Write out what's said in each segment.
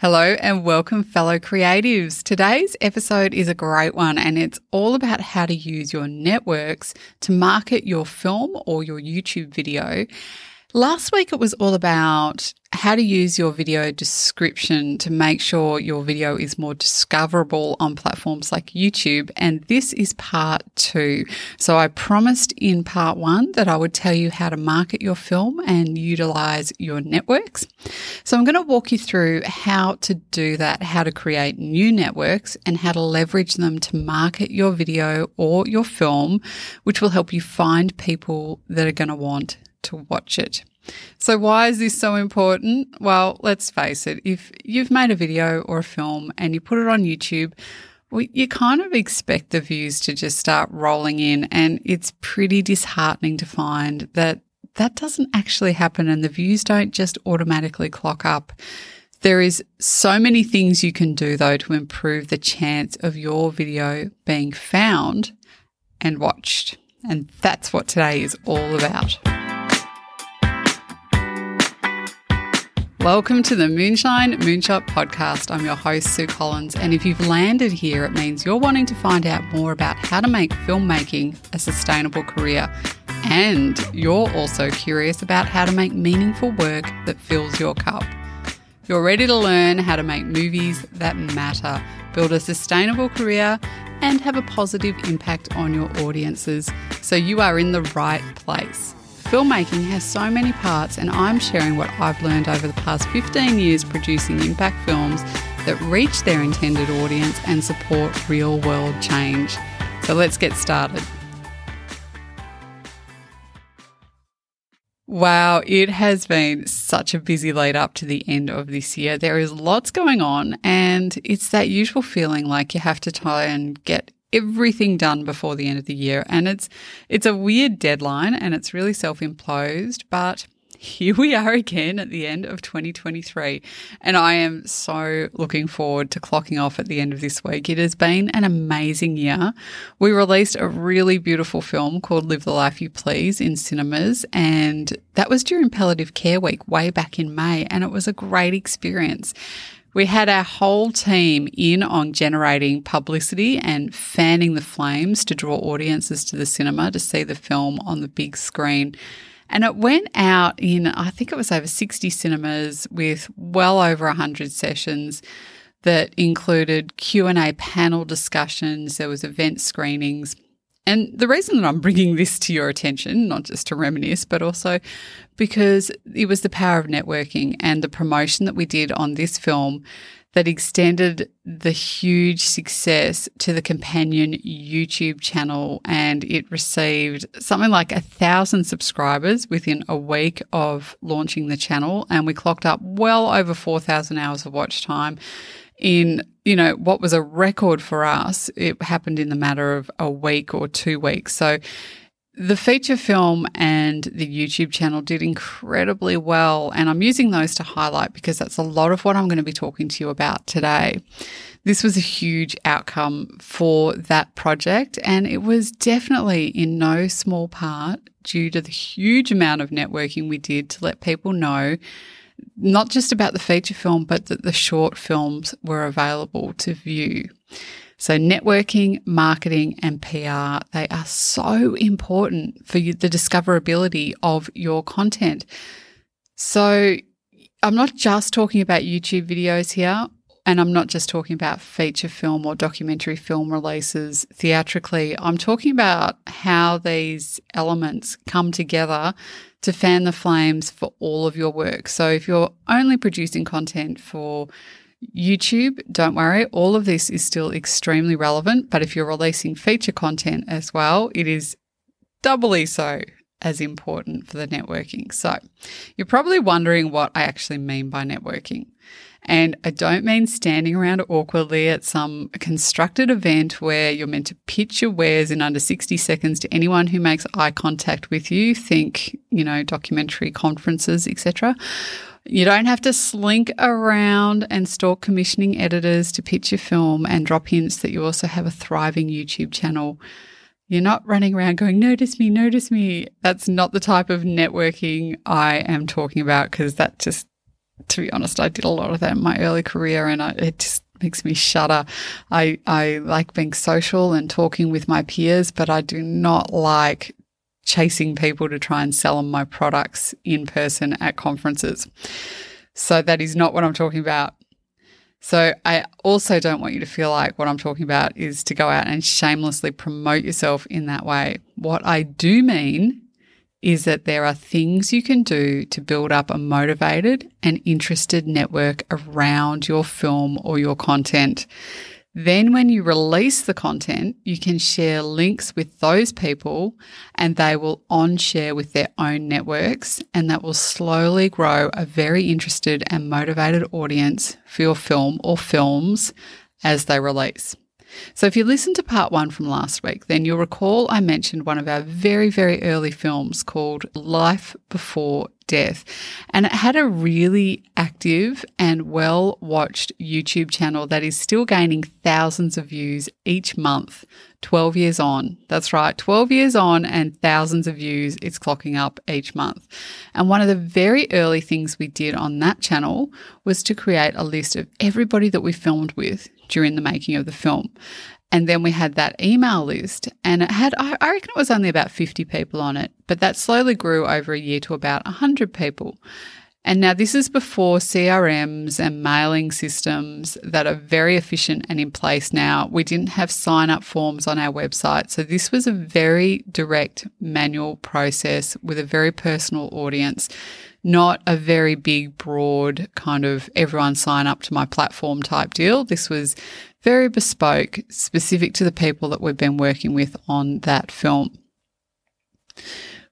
Hello and welcome, fellow creatives. Today's episode is a great one and it's all about how to use your networks to market your film or your YouTube video Last week, it was all about how to use your video description to make sure your video is more discoverable on platforms like YouTube. And this is part two. So I promised in part one that I would tell you how to market your film and utilize your networks. So I'm going to walk you through how to do that, how to create new networks and how to leverage them to market your video or your film, which will help you find people that are going to want to watch it. So, why is this so important? Well, let's face it, if you've made a video or a film and you put it on YouTube, you kind of expect the views to just start rolling in, and it's pretty disheartening to find that that doesn't actually happen and the views don't just automatically clock up. There is so many things you can do though to improve the chance of your video being found and watched. And that's what today is all about. Welcome to the Moonshine Moonshot podcast. I'm your host, Sue Collins. And if you've landed here, it means you're wanting to find out more about how to make filmmaking a sustainable career. And you're also curious about how to make meaningful work that fills your cup. You're ready to learn how to make movies that matter, build a sustainable career, and have a positive impact on your audiences. So you are in the right place. Filmmaking has so many parts, and I'm sharing what I've learned over the past 15 years producing impact films that reach their intended audience and support real world change. So let's get started. Wow, it has been such a busy lead up to the end of this year. There is lots going on, and it's that usual feeling like you have to try and get everything done before the end of the year. And it's it's a weird deadline and it's really self-imposed, but here we are again at the end of 2023. And I am so looking forward to clocking off at the end of this week. It has been an amazing year. We released a really beautiful film called Live the Life You Please in cinemas. And that was during Palliative Care Week way back in May. And it was a great experience. We had our whole team in on generating publicity and fanning the flames to draw audiences to the cinema to see the film on the big screen. And it went out in, I think it was over 60 cinemas with well over 100 sessions that included Q&A panel discussions, there was event screenings, and the reason that I'm bringing this to your attention, not just to reminisce, but also because it was the power of networking and the promotion that we did on this film that extended the huge success to the companion YouTube channel. And it received something like a thousand subscribers within a week of launching the channel. And we clocked up well over 4,000 hours of watch time in you know what was a record for us it happened in the matter of a week or two weeks so the feature film and the YouTube channel did incredibly well, and I'm using those to highlight because that's a lot of what I'm going to be talking to you about today. This was a huge outcome for that project, and it was definitely in no small part due to the huge amount of networking we did to let people know not just about the feature film, but that the short films were available to view. So, networking, marketing, and PR, they are so important for the discoverability of your content. So, I'm not just talking about YouTube videos here, and I'm not just talking about feature film or documentary film releases theatrically. I'm talking about how these elements come together to fan the flames for all of your work. So if you're only producing content for YouTube, don't worry, all of this is still extremely relevant. But if you're releasing feature content as well, it is doubly so as important for the networking. So you're probably wondering what I actually mean by networking. And I don't mean standing around awkwardly at some constructed event where you're meant to pitch your wares in under 60 seconds to anyone who makes eye contact with you. Think, you know, documentary conferences, etc. You don't have to slink around and stalk commissioning editors to pitch your film and drop hints that you also have a thriving YouTube channel. You're not running around going, notice me, notice me. That's not the type of networking I am talking about because that just to be honest, I did a lot of that in my early career and I, it just makes me shudder. I, I like being social and talking with my peers, but I do not like chasing people to try and sell them my products in person at conferences. So that is not what I'm talking about. So I also don't want you to feel like what I'm talking about is to go out and shamelessly promote yourself in that way. What I do mean is that there are things you can do to build up a motivated and interested network around your film or your content. Then, when you release the content, you can share links with those people and they will on share with their own networks. And that will slowly grow a very interested and motivated audience for your film or films as they release. So, if you listen to part one from last week, then you'll recall I mentioned one of our very, very early films called Life Before Death. And it had a really active and well watched YouTube channel that is still gaining thousands of views each month, 12 years on. That's right, 12 years on and thousands of views it's clocking up each month. And one of the very early things we did on that channel was to create a list of everybody that we filmed with during the making of the film. And then we had that email list, and it had, I reckon it was only about 50 people on it, but that slowly grew over a year to about 100 people. And now this is before CRMs and mailing systems that are very efficient and in place now. We didn't have sign up forms on our website. So this was a very direct manual process with a very personal audience not a very big, broad kind of everyone sign up to my platform type deal. This was very bespoke, specific to the people that we've been working with on that film.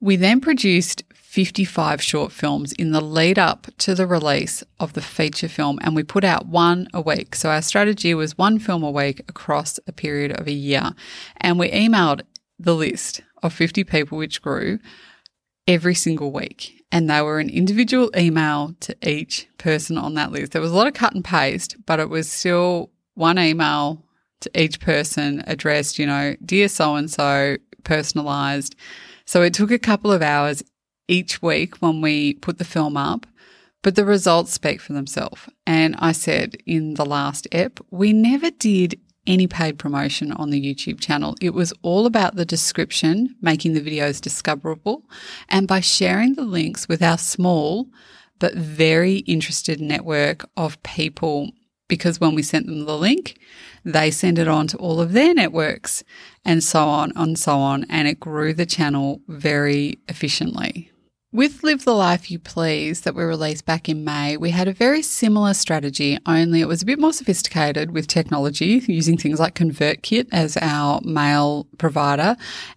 We then produced 55 short films in the lead up to the release of the feature film, and we put out one a week. So our strategy was one film a week across a period of a year. And we emailed the list of 50 people, which grew every single week and they were an individual email to each person on that list. There was a lot of cut and paste, but it was still one email to each person addressed, you know, dear so and so, personalized. So it took a couple of hours each week when we put the film up, but the results speak for themselves. And I said in the last ep, we never did any paid promotion on the YouTube channel. It was all about the description, making the videos discoverable, and by sharing the links with our small but very interested network of people. Because when we sent them the link, they sent it on to all of their networks and so on and so on. And it grew the channel very efficiently. With Live the Life You Please that we released back in May, we had a very similar strategy, only it was a bit more sophisticated with technology, using things like ConvertKit as our mail provider.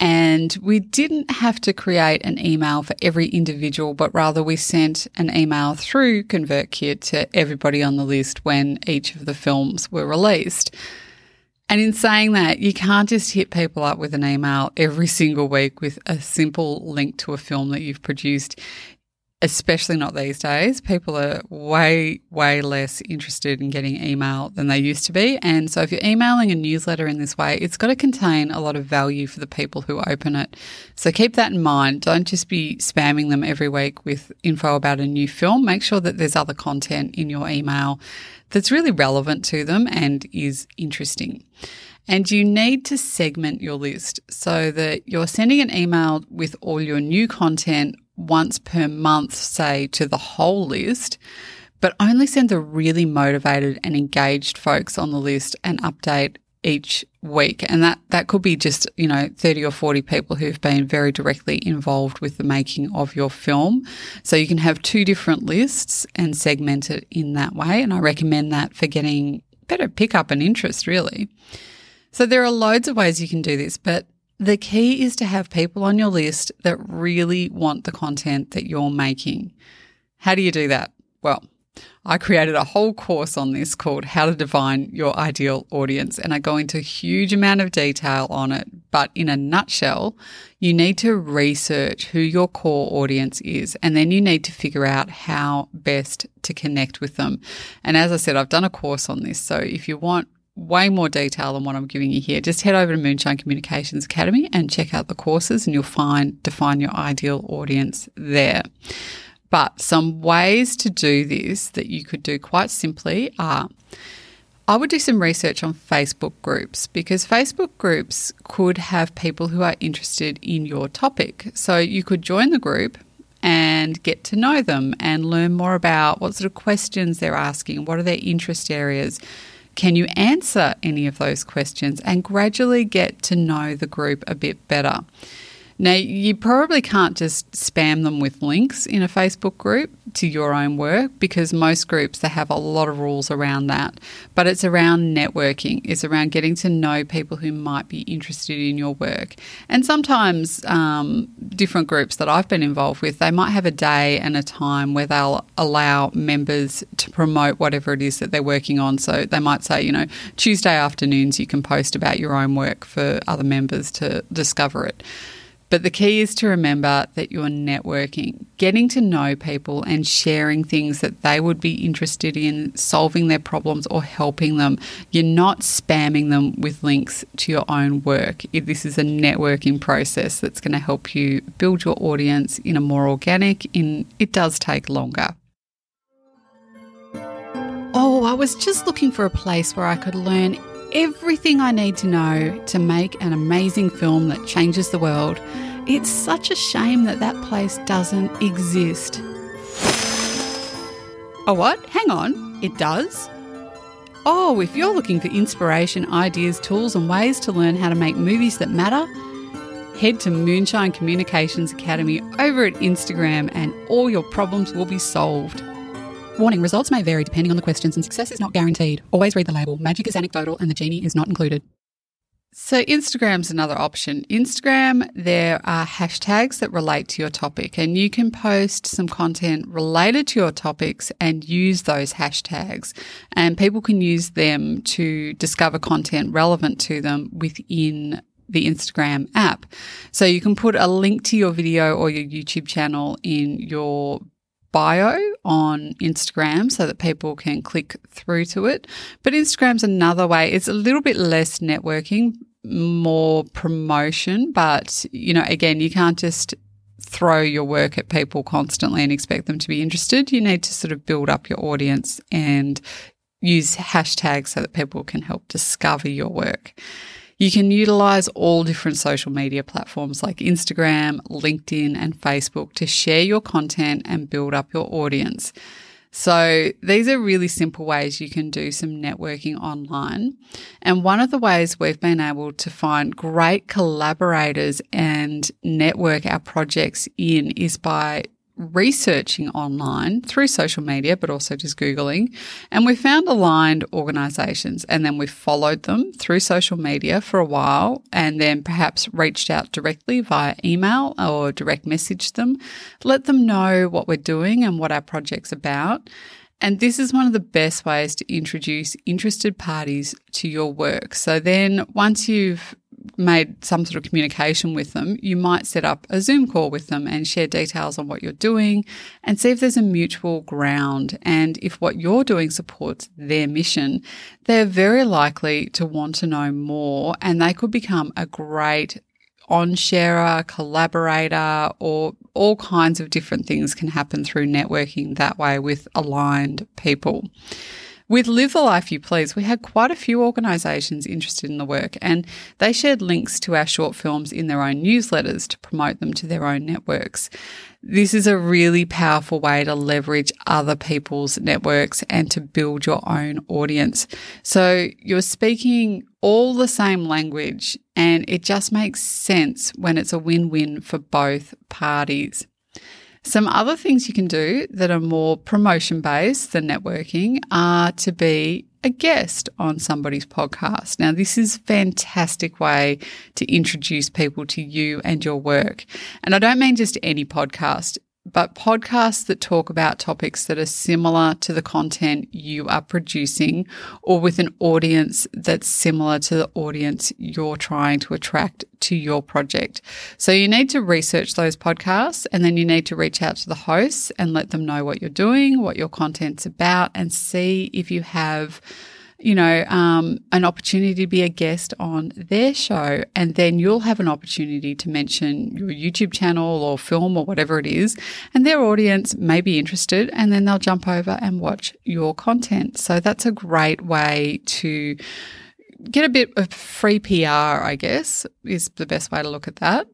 And we didn't have to create an email for every individual, but rather we sent an email through ConvertKit to everybody on the list when each of the films were released. And in saying that, you can't just hit people up with an email every single week with a simple link to a film that you've produced, especially not these days. People are way, way less interested in getting email than they used to be. And so if you're emailing a newsletter in this way, it's got to contain a lot of value for the people who open it. So keep that in mind. Don't just be spamming them every week with info about a new film. Make sure that there's other content in your email that's really relevant to them and is interesting. And you need to segment your list so that you're sending an email with all your new content once per month, say to the whole list, but only send the really motivated and engaged folks on the list an update each week. And that, that could be just, you know, 30 or 40 people who've been very directly involved with the making of your film. So you can have two different lists and segment it in that way. And I recommend that for getting better pickup and interest, really. So there are loads of ways you can do this, but the key is to have people on your list that really want the content that you're making. How do you do that? Well, I created a whole course on this called How to Define Your Ideal Audience, and I go into a huge amount of detail on it. But in a nutshell, you need to research who your core audience is, and then you need to figure out how best to connect with them. And as I said, I've done a course on this. So if you want way more detail than what I'm giving you here, just head over to Moonshine Communications Academy and check out the courses, and you'll find Define Your Ideal Audience there. But some ways to do this that you could do quite simply are I would do some research on Facebook groups because Facebook groups could have people who are interested in your topic. So you could join the group and get to know them and learn more about what sort of questions they're asking, what are their interest areas. Can you answer any of those questions and gradually get to know the group a bit better? Now, you probably can't just spam them with links in a Facebook group to your own work because most groups they have a lot of rules around that. But it's around networking. It's around getting to know people who might be interested in your work. And sometimes um, different groups that I've been involved with, they might have a day and a time where they'll allow members to promote whatever it is that they're working on. So they might say, you know, Tuesday afternoons you can post about your own work for other members to discover it. But the key is to remember that you're networking, getting to know people and sharing things that they would be interested in, solving their problems or helping them. You're not spamming them with links to your own work. This is a networking process that's going to help you build your audience in a more organic in it does take longer. Oh, I was just looking for a place where I could learn everything I need to know to make an amazing film that changes the world. It's such a shame that that place doesn't exist. Oh, what? Hang on. It does? Oh, if you're looking for inspiration, ideas, tools, and ways to learn how to make movies that matter, head to Moonshine Communications Academy over at Instagram and all your problems will be solved. Warning results may vary depending on the questions and success is not guaranteed. Always read the label. Magic is anecdotal and the genie is not included. So, Instagram's another option. Instagram, there are hashtags that relate to your topic, and you can post some content related to your topics and use those hashtags. And people can use them to discover content relevant to them within the Instagram app. So, you can put a link to your video or your YouTube channel in your bio on Instagram so that people can click through to it. But Instagram's another way. It's a little bit less networking, more promotion, but you know, again, you can't just throw your work at people constantly and expect them to be interested. You need to sort of build up your audience and use hashtags so that people can help discover your work. You can utilize all different social media platforms like Instagram, LinkedIn, and Facebook to share your content and build up your audience. So these are really simple ways you can do some networking online. And one of the ways we've been able to find great collaborators and network our projects in is by researching online through social media, but also just Googling. And we found aligned organizations and then we followed them through social media for a while and then perhaps reached out directly via email or direct message them, let them know what we're doing and what our project's about. And this is one of the best ways to introduce interested parties to your work. So then once you've made some sort of communication with them, you might set up a Zoom call with them and share details on what you're doing and see if there's a mutual ground. And if what you're doing supports their mission, they're very likely to want to know more and they could become a great on sharer, collaborator, or all kinds of different things can happen through networking that way with aligned people. With Live the Life You Please, we had quite a few organisations interested in the work and they shared links to our short films in their own newsletters to promote them to their own networks. This is a really powerful way to leverage other people's networks and to build your own audience. So you're speaking all the same language and it just makes sense when it's a win-win for both parties. Some other things you can do that are more promotion based than networking are to be a guest on somebody's podcast. Now, this is a fantastic way to introduce people to you and your work. And I don't mean just any podcast but podcasts that talk about topics that are similar to the content you are producing or with an audience that's similar to the audience you're trying to attract to your project. So you need to research those podcasts and then you need to reach out to the hosts and let them know what you're doing, what your content's about and see if you have you know, um, an opportunity to be a guest on their show. And then you'll have an opportunity to mention your YouTube channel or film or whatever it is. And their audience may be interested and then they'll jump over and watch your content. So that's a great way to get a bit of free PR, I guess, is the best way to look at that.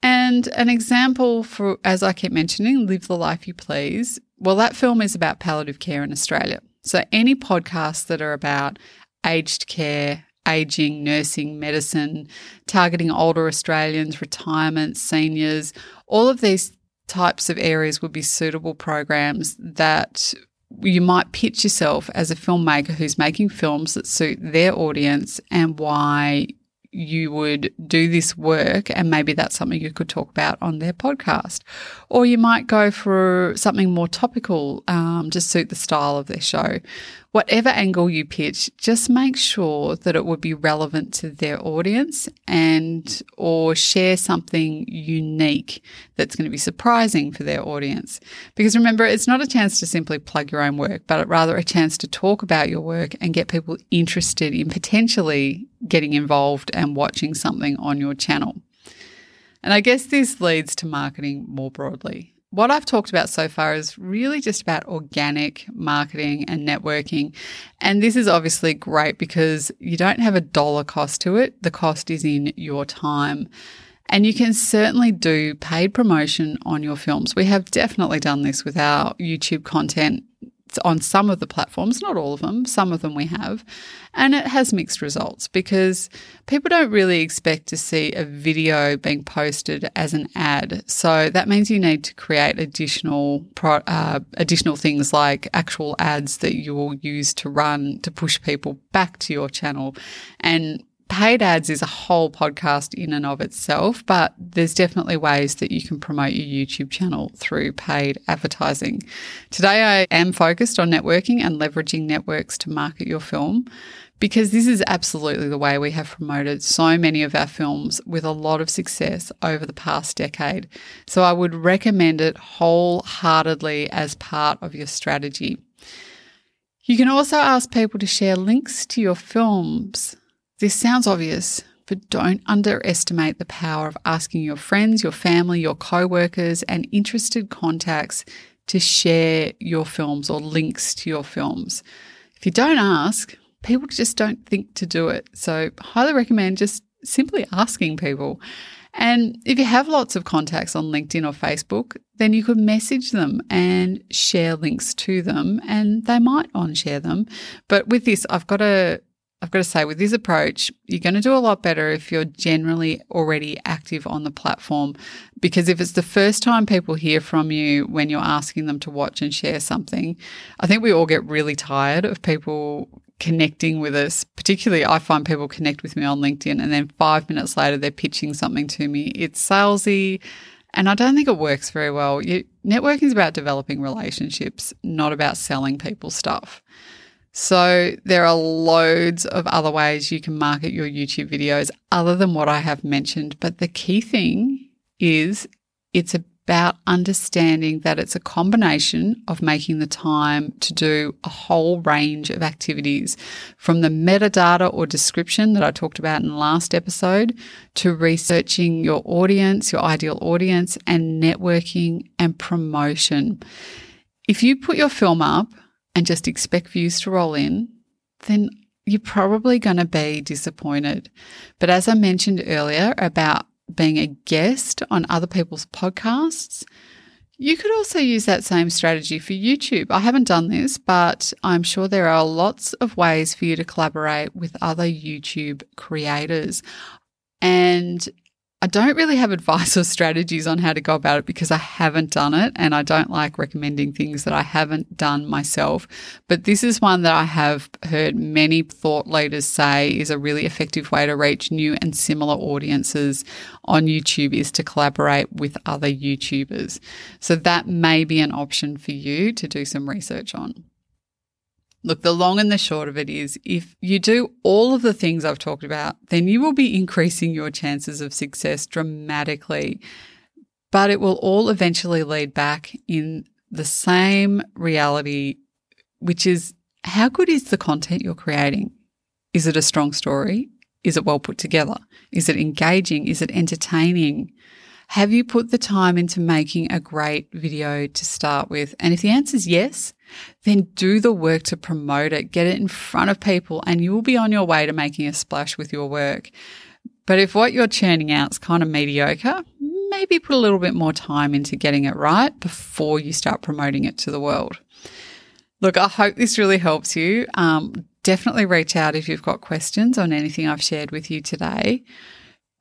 And an example for, as I keep mentioning, Live the Life You Please. Well, that film is about palliative care in Australia. So any podcasts that are about aged care, aging, nursing, medicine, targeting older Australians, retirement, seniors, all of these types of areas would be suitable programs that you might pitch yourself as a filmmaker who's making films that suit their audience and why you would do this work and maybe that's something you could talk about on their podcast. Or you might go for something more topical um, to suit the style of their show whatever angle you pitch, just make sure that it would be relevant to their audience and or share something unique that's going to be surprising for their audience. Because remember, it's not a chance to simply plug your own work, but rather a chance to talk about your work and get people interested in potentially getting involved and watching something on your channel. And I guess this leads to marketing more broadly what I've talked about so far is really just about organic marketing and networking. And this is obviously great because you don't have a dollar cost to it. The cost is in your time. And you can certainly do paid promotion on your films. We have definitely done this with our YouTube content on some of the platforms, not all of them, some of them we have. And it has mixed results because people don't really expect to see a video being posted as an ad. So that means you need to create additional pro, uh, additional things like actual ads that you will use to run to push people back to your channel and paid ads is a whole podcast in and of itself, but there's definitely ways that you can promote your YouTube channel through paid advertising. Today, I am focused on networking and leveraging networks to market your film because this is absolutely the way we have promoted so many of our films with a lot of success over the past decade. So I would recommend it wholeheartedly as part of your strategy. You can also ask people to share links to your films this sounds obvious, but don't underestimate the power of asking your friends, your family, your co workers, and interested contacts to share your films or links to your films. If you don't ask, people just don't think to do it. So, highly recommend just simply asking people. And if you have lots of contacts on LinkedIn or Facebook, then you could message them and share links to them, and they might on share them. But with this, I've got a I've got to say, with this approach, you're going to do a lot better if you're generally already active on the platform. Because if it's the first time people hear from you when you're asking them to watch and share something, I think we all get really tired of people connecting with us. Particularly, I find people connect with me on LinkedIn and then five minutes later they're pitching something to me. It's salesy. And I don't think it works very well. Networking is about developing relationships, not about selling people stuff. So there are loads of other ways you can market your YouTube videos other than what I have mentioned. But the key thing is it's about understanding that it's a combination of making the time to do a whole range of activities from the metadata or description that I talked about in the last episode to researching your audience, your ideal audience and networking and promotion. If you put your film up and just expect views to roll in, then you're probably going to be disappointed. But as I mentioned earlier about being a guest on other people's podcasts, you could also use that same strategy for YouTube. I haven't done this, but I'm sure there are lots of ways for you to collaborate with other YouTube creators. And I don't really have advice or strategies on how to go about it because I haven't done it and I don't like recommending things that I haven't done myself. But this is one that I have heard many thought leaders say is a really effective way to reach new and similar audiences on YouTube is to collaborate with other YouTubers. So that may be an option for you to do some research on. Look, the long and the short of it is if you do all of the things I've talked about, then you will be increasing your chances of success dramatically. But it will all eventually lead back in the same reality, which is how good is the content you're creating? Is it a strong story? Is it well put together? Is it engaging? Is it entertaining? Have you put the time into making a great video to start with? And if the answer is yes, then do the work to promote it, get it in front of people, and you will be on your way to making a splash with your work. But if what you're churning out is kind of mediocre, maybe put a little bit more time into getting it right before you start promoting it to the world. Look, I hope this really helps you. Um, definitely reach out if you've got questions on anything I've shared with you today.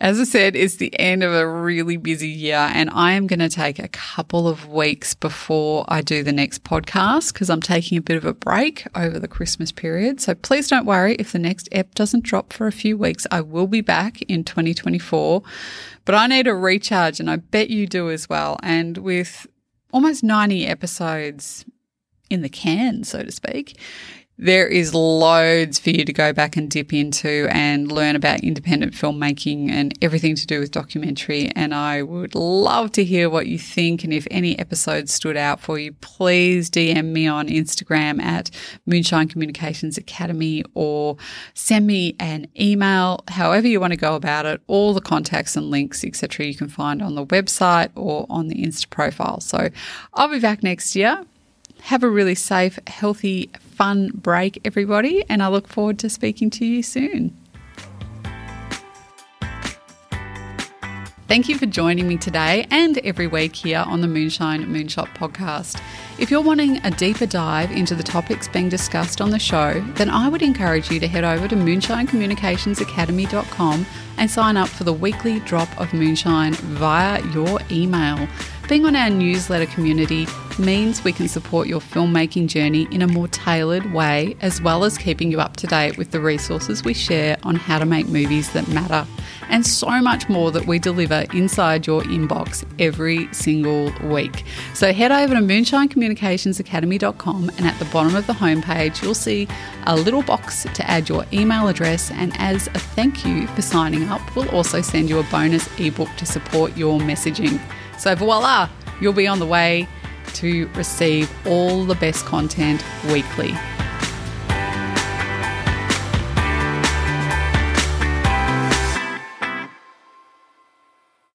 As I said, it's the end of a really busy year, and I am going to take a couple of weeks before I do the next podcast because I'm taking a bit of a break over the Christmas period. So please don't worry if the next ep doesn't drop for a few weeks. I will be back in 2024, but I need a recharge, and I bet you do as well. And with almost 90 episodes in the can, so to speak, there is loads for you to go back and dip into and learn about independent filmmaking and everything to do with documentary. And I would love to hear what you think. And if any episodes stood out for you, please DM me on Instagram at Moonshine Communications Academy or send me an email, however you want to go about it. All the contacts and links, etc., you can find on the website or on the Insta profile. So I'll be back next year. Have a really safe, healthy, fun break, everybody, and I look forward to speaking to you soon. Thank you for joining me today and every week here on the Moonshine Moonshot podcast. If you're wanting a deeper dive into the topics being discussed on the show, then I would encourage you to head over to moonshinecommunicationsacademy.com and sign up for the weekly drop of moonshine via your email. Being on our newsletter community means we can support your filmmaking journey in a more tailored way, as well as keeping you up to date with the resources we share on how to make movies that matter, and so much more that we deliver inside your inbox every single week. So head over to moonshinecommunicationsacademy.com, and at the bottom of the homepage, you'll see a little box to add your email address. And as a thank you for signing up, we'll also send you a bonus ebook to support your messaging. So voila, you'll be on the way to receive all the best content weekly.